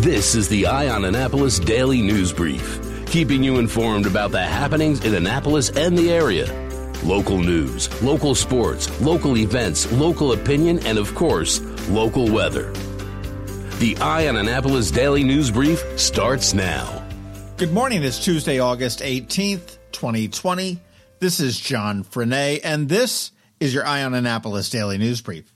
This is the Eye on Annapolis Daily News Brief, keeping you informed about the happenings in Annapolis and the area. Local news, local sports, local events, local opinion, and of course, local weather. The Eye on Annapolis Daily News Brief starts now. Good morning. It's Tuesday, August 18th, 2020. This is John Frenaye, and this is your Eye on Annapolis Daily News Brief.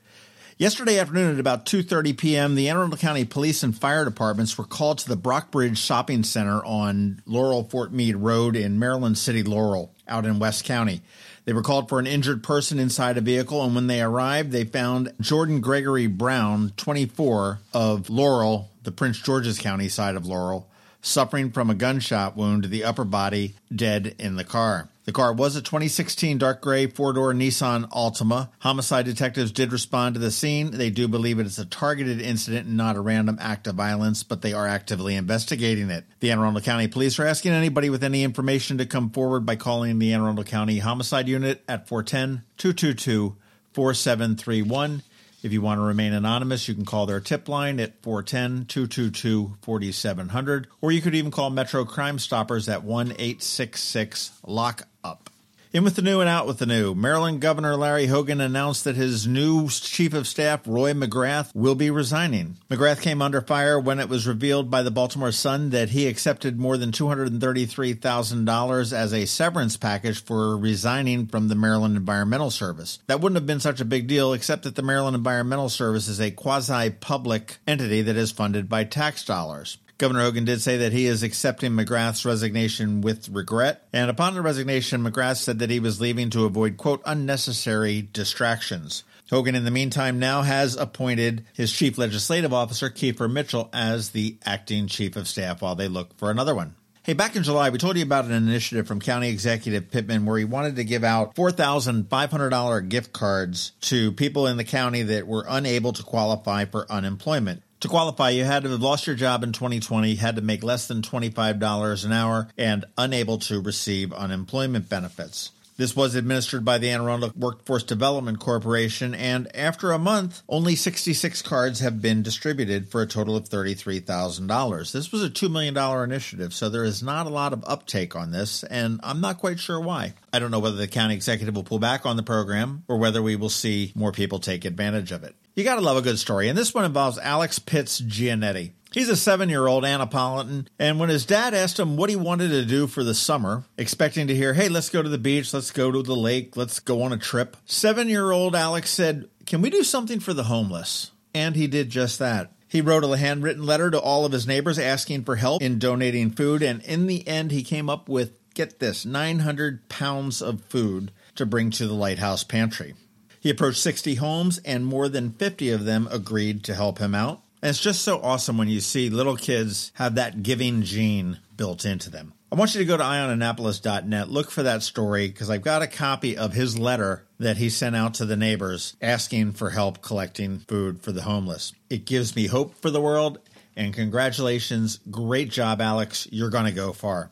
Yesterday afternoon at about 2:30 p.m., the Anne Arundel County Police and Fire Departments were called to the Brockbridge Shopping Center on Laurel Fort Meade Road in Maryland City, Laurel, out in West County. They were called for an injured person inside a vehicle, and when they arrived, they found Jordan Gregory Brown, 24, of Laurel, the Prince George's County side of Laurel, suffering from a gunshot wound to the upper body, dead in the car. The car was a 2016 dark gray four door Nissan Altima. Homicide detectives did respond to the scene. They do believe it is a targeted incident and not a random act of violence, but they are actively investigating it. The Anne Arundel County Police are asking anybody with any information to come forward by calling the Anne Arundel County Homicide Unit at 410 222 4731. If you want to remain anonymous, you can call their tip line at 410 222 4700, or you could even call Metro Crime Stoppers at 1 866 LOCK UP. In with the new and out with the new. Maryland Governor Larry Hogan announced that his new chief of staff, Roy McGrath, will be resigning. McGrath came under fire when it was revealed by the Baltimore Sun that he accepted more than $233,000 as a severance package for resigning from the Maryland Environmental Service. That wouldn't have been such a big deal, except that the Maryland Environmental Service is a quasi public entity that is funded by tax dollars. Governor Hogan did say that he is accepting McGrath's resignation with regret. And upon the resignation, McGrath said that he was leaving to avoid, quote, unnecessary distractions. Hogan, in the meantime, now has appointed his chief legislative officer, Keiffer Mitchell, as the acting chief of staff while they look for another one. Hey, back in July, we told you about an initiative from County Executive Pittman where he wanted to give out $4,500 gift cards to people in the county that were unable to qualify for unemployment. To qualify, you had to have lost your job in 2020, had to make less than $25 an hour, and unable to receive unemployment benefits. This was administered by the Anne Arundel Workforce Development Corporation, and after a month, only 66 cards have been distributed for a total of $33,000. This was a $2 million initiative, so there is not a lot of uptake on this, and I'm not quite sure why. I don't know whether the county executive will pull back on the program or whether we will see more people take advantage of it. You got to love a good story, and this one involves Alex Pitts Gianetti. He's a seven year old Annapolitan, and when his dad asked him what he wanted to do for the summer, expecting to hear, hey, let's go to the beach, let's go to the lake, let's go on a trip, seven year old Alex said, Can we do something for the homeless? And he did just that. He wrote a handwritten letter to all of his neighbors asking for help in donating food, and in the end, he came up with, get this, 900 pounds of food to bring to the Lighthouse Pantry. He approached 60 homes, and more than 50 of them agreed to help him out. And it's just so awesome when you see little kids have that giving gene built into them. I want you to go to eyeonannapolis.net, look for that story, because I've got a copy of his letter that he sent out to the neighbors asking for help collecting food for the homeless. It gives me hope for the world, and congratulations. Great job, Alex. You're going to go far.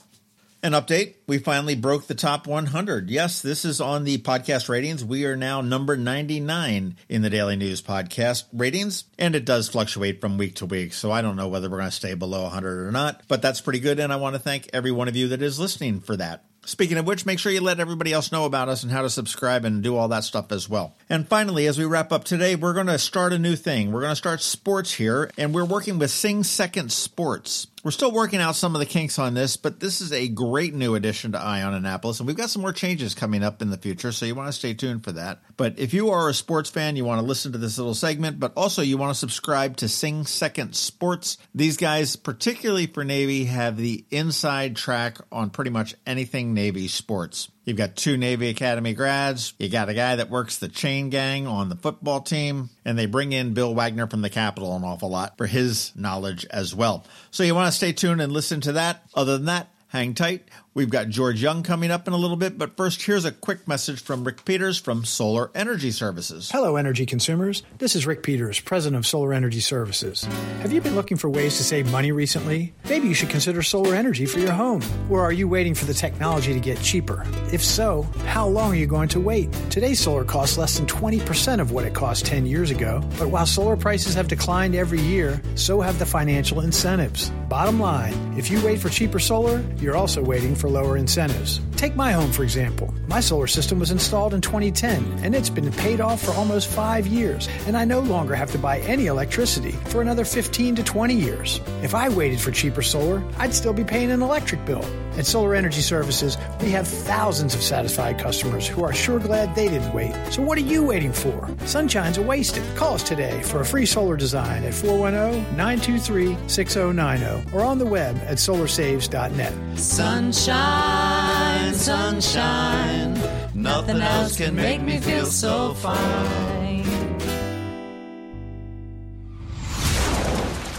An update. We finally broke the top 100. Yes, this is on the podcast ratings. We are now number 99 in the Daily News podcast ratings, and it does fluctuate from week to week. So I don't know whether we're going to stay below 100 or not, but that's pretty good. And I want to thank every one of you that is listening for that. Speaking of which, make sure you let everybody else know about us and how to subscribe and do all that stuff as well. And finally, as we wrap up today, we're going to start a new thing. We're going to start sports here, and we're working with Sing Second Sports. We're still working out some of the kinks on this, but this is a great new addition to Eye on Annapolis, and we've got some more changes coming up in the future, so you want to stay tuned for that. But if you are a sports fan, you want to listen to this little segment, but also you want to subscribe to Sing Second Sports. These guys, particularly for Navy, have the inside track on pretty much anything Navy sports. You've got two Navy Academy grads. You got a guy that works the chain gang on the football team. And they bring in Bill Wagner from the Capital an awful lot for his knowledge as well. So you want to stay tuned and listen to that. Other than that, Hang tight. We've got George Young coming up in a little bit, but first, here's a quick message from Rick Peters from Solar Energy Services. Hello, energy consumers. This is Rick Peters, president of Solar Energy Services. Have you been looking for ways to save money recently? Maybe you should consider solar energy for your home. Or are you waiting for the technology to get cheaper? If so, how long are you going to wait? Today's solar costs less than 20% of what it cost 10 years ago, but while solar prices have declined every year, so have the financial incentives. Bottom line, if you wait for cheaper solar, you're also waiting for lower incentives. Take my home, for example. My solar system was installed in 2010, and it's been paid off for almost five years, and I no longer have to buy any electricity for another 15 to 20 years. If I waited for cheaper solar, I'd still be paying an electric bill. At Solar Energy Services, we have thousands of satisfied customers who are sure glad they didn't wait. So what are you waiting for? Sunshine's a wasted. Call us today for a free solar design at 410-923-6090 or on the web at solarsaves.net. Sunshine, sunshine, nothing else can make me feel so fine.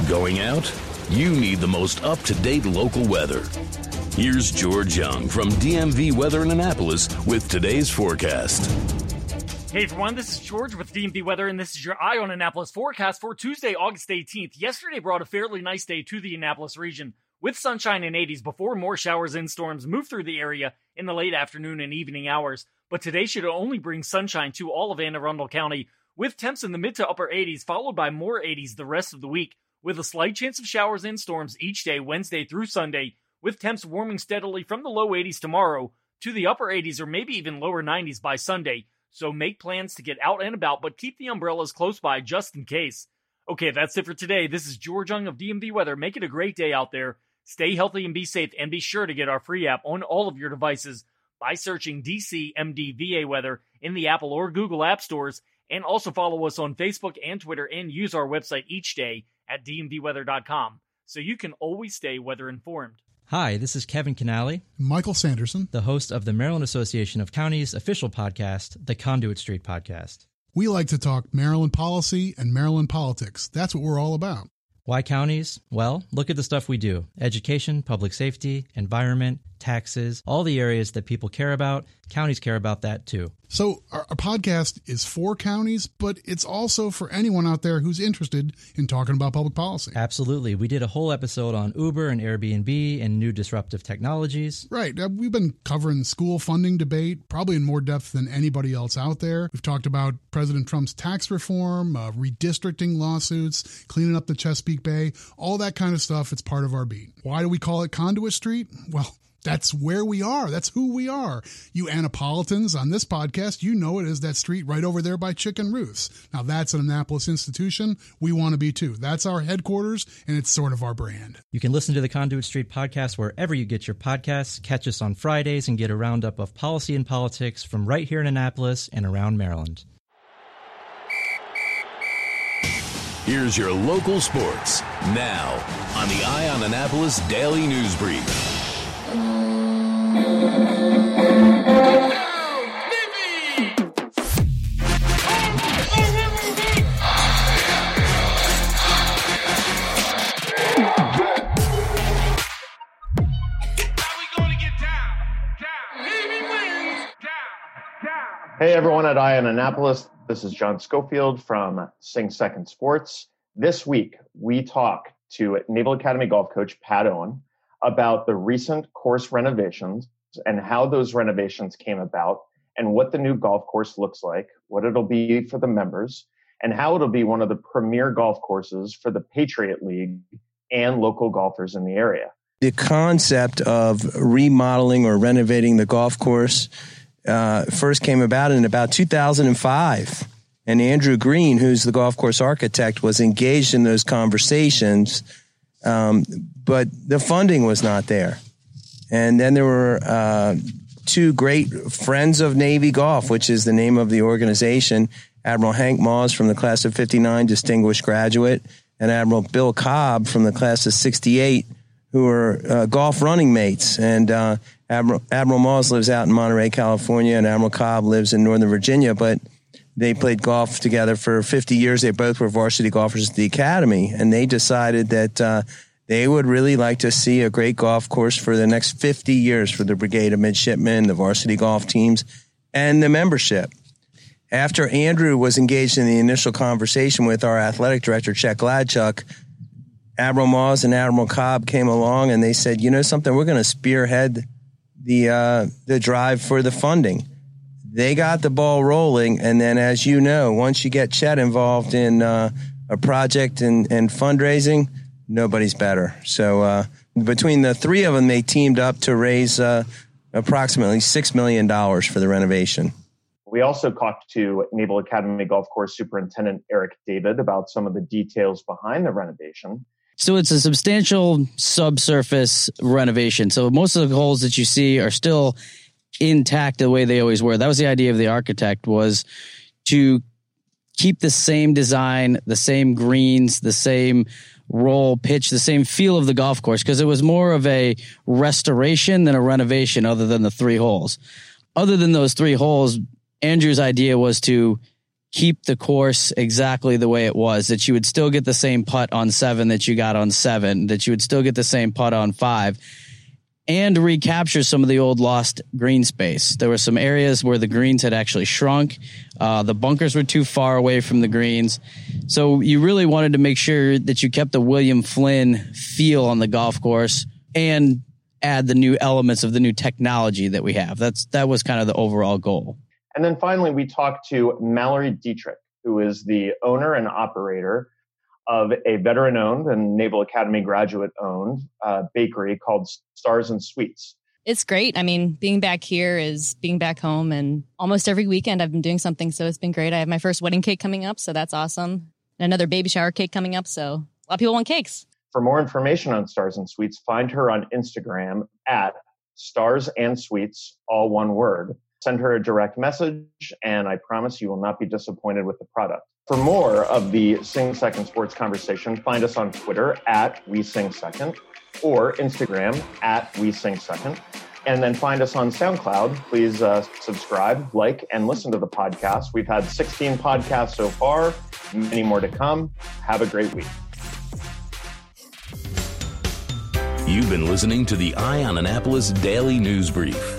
Going out? You need the most up to date local weather. Here's George Young from DMV Weather in Annapolis with today's forecast. Hey everyone, this is George with DMV Weather, and this is your Eye on Annapolis forecast for Tuesday, August 18th. Yesterday brought a fairly nice day to the Annapolis region with sunshine and 80s before more showers and storms move through the area in the late afternoon and evening hours. But today should only bring sunshine to all of Anne Arundel County with temps in the mid to upper 80s, followed by more 80s the rest of the week, with a slight chance of showers and storms each day, Wednesday through Sunday, with temps warming steadily from the low 80s tomorrow to the upper 80s or maybe even lower 90s by Sunday. So make plans to get out and about, but keep the umbrellas close by just in case. Okay, that's it for today. This is George Young of DMV Weather. Make it a great day out there. Stay healthy and be safe, and be sure to get our free app on all of your devices by searching DC MDVA Weather in the Apple or Google App Stores, and also follow us on Facebook and Twitter, and use our website each day at dmvweather.com so you can always stay weather informed. Hi, this is Kevin Kinnally, Michael Sanderson. the host of the Maryland Association of Counties official podcast, the Conduit Street Podcast. We like to talk Maryland policy and Maryland politics. That's what we're all about. Why counties? Well, look at the stuff we do education, public safety, environment, taxes, all the areas that people care about. Counties care about that too. So, our, our podcast is for counties, but it's also for anyone out there who's interested in talking about public policy. Absolutely. We did a whole episode on Uber and Airbnb and new disruptive technologies. Right. Uh, we've been covering school funding debate probably in more depth than anybody else out there. We've talked about President Trump's tax reform, uh, redistricting lawsuits, cleaning up the Chesapeake Bay, all that kind of stuff. It's part of our beat. Why do we call it Conduit Street? Well, that's where we are. That's who we are. You Annapolitans on this podcast, you know it is that street right over there by Chick & Ruth's. Now, that's an Annapolis institution. We want to be too. That's our headquarters, and it's sort of our brand. You can listen to the Conduit Street podcast wherever you get your podcasts. Catch us on Fridays and get a roundup of policy and politics from right here in Annapolis and around Maryland. Here's your local sports now on the Eye on Annapolis Daily News Brief. Hey everyone at Eye on Annapolis. This is John Schofield from Sing Second Sports. This week we talk to Naval Academy golf coach Pat Owen about the recent course renovations and how those renovations came about and what the new golf course looks like, what it'll be for the members, and how it'll be one of the premier golf courses for the Patriot League and local golfers in the area. the concept of remodeling or renovating the golf course uh, first came about in about 2005. And Andrew Green, who's the golf course architect, was engaged in those conversations, um, but the funding was not there. And then there were uh, two great friends of Navy Golf, which is the name of the organization Admiral Hank Moss from the class of 59, distinguished graduate, and Admiral Bill Cobb from the class of 68, who are uh, golf running mates. And uh, Admiral, Admiral Moss lives out in Monterey, California, and Admiral Cobb lives in Northern Virginia, but they played golf together for 50 years. They both were varsity golfers at the academy, and they decided that uh, they would really like to see a great golf course for the next 50 years for the Brigade of Midshipmen, the varsity golf teams, and the membership. After Andrew was engaged in the initial conversation with our athletic director, Chet Gladchuk, Admiral Moss and Admiral Cobb came along and they said, you know something, we're going to spearhead the, uh, the drive for the funding. They got the ball rolling. And then, as you know, once you get Chet involved in uh, a project and, and fundraising, nobody's better. So uh, between the three of them, they teamed up to raise uh, approximately $6 million for the renovation. We also talked to Naval Academy Golf Course Superintendent Eric David about some of the details behind the renovation. So it's a substantial subsurface renovation. So most of the holes that you see are still intact the way they always were. That was the idea of the architect was to keep the same design, the same greens, the same roll, pitch, the same feel of the golf course because it was more of a restoration than a renovation other than the three holes. Other than those three holes, Andrew's idea was to keep the course exactly the way it was, that you would still get the same putt on seven that you got on seven, that you would still get the same putt on five and recapture some of the old lost green space. There were some areas where the greens had actually shrunk. Uh, the bunkers were too far away from the greens. So you really wanted to make sure that you kept the William Flynn feel on the golf course and add the new elements of the new technology that we have. That's that was kind of the overall goal. And then finally, we talked to Mallory Dietrich, who is the owner and operator of a veteran owned and Naval Academy graduate owned uh, bakery called Stars and Sweets. It's great. I mean, being back here is being back home, and almost every weekend I've been doing something. So it's been great. I have my first wedding cake coming up, so that's awesome. And another baby shower cake coming up. So a lot of people want cakes. For more information on Stars and Sweets, find her on Instagram at Stars and Sweets, all one word. Send her a direct message, and I promise you will not be disappointed with the product. For more of the Sing Second Sports conversation, find us on Twitter at We Sing Second or Instagram at We Sing Second. And then find us on SoundCloud. Please uh, subscribe, like, and listen to the podcast. We've had 16 podcasts so far, many more to come. Have a great week. You've been listening to the Eye on Annapolis Daily News Brief.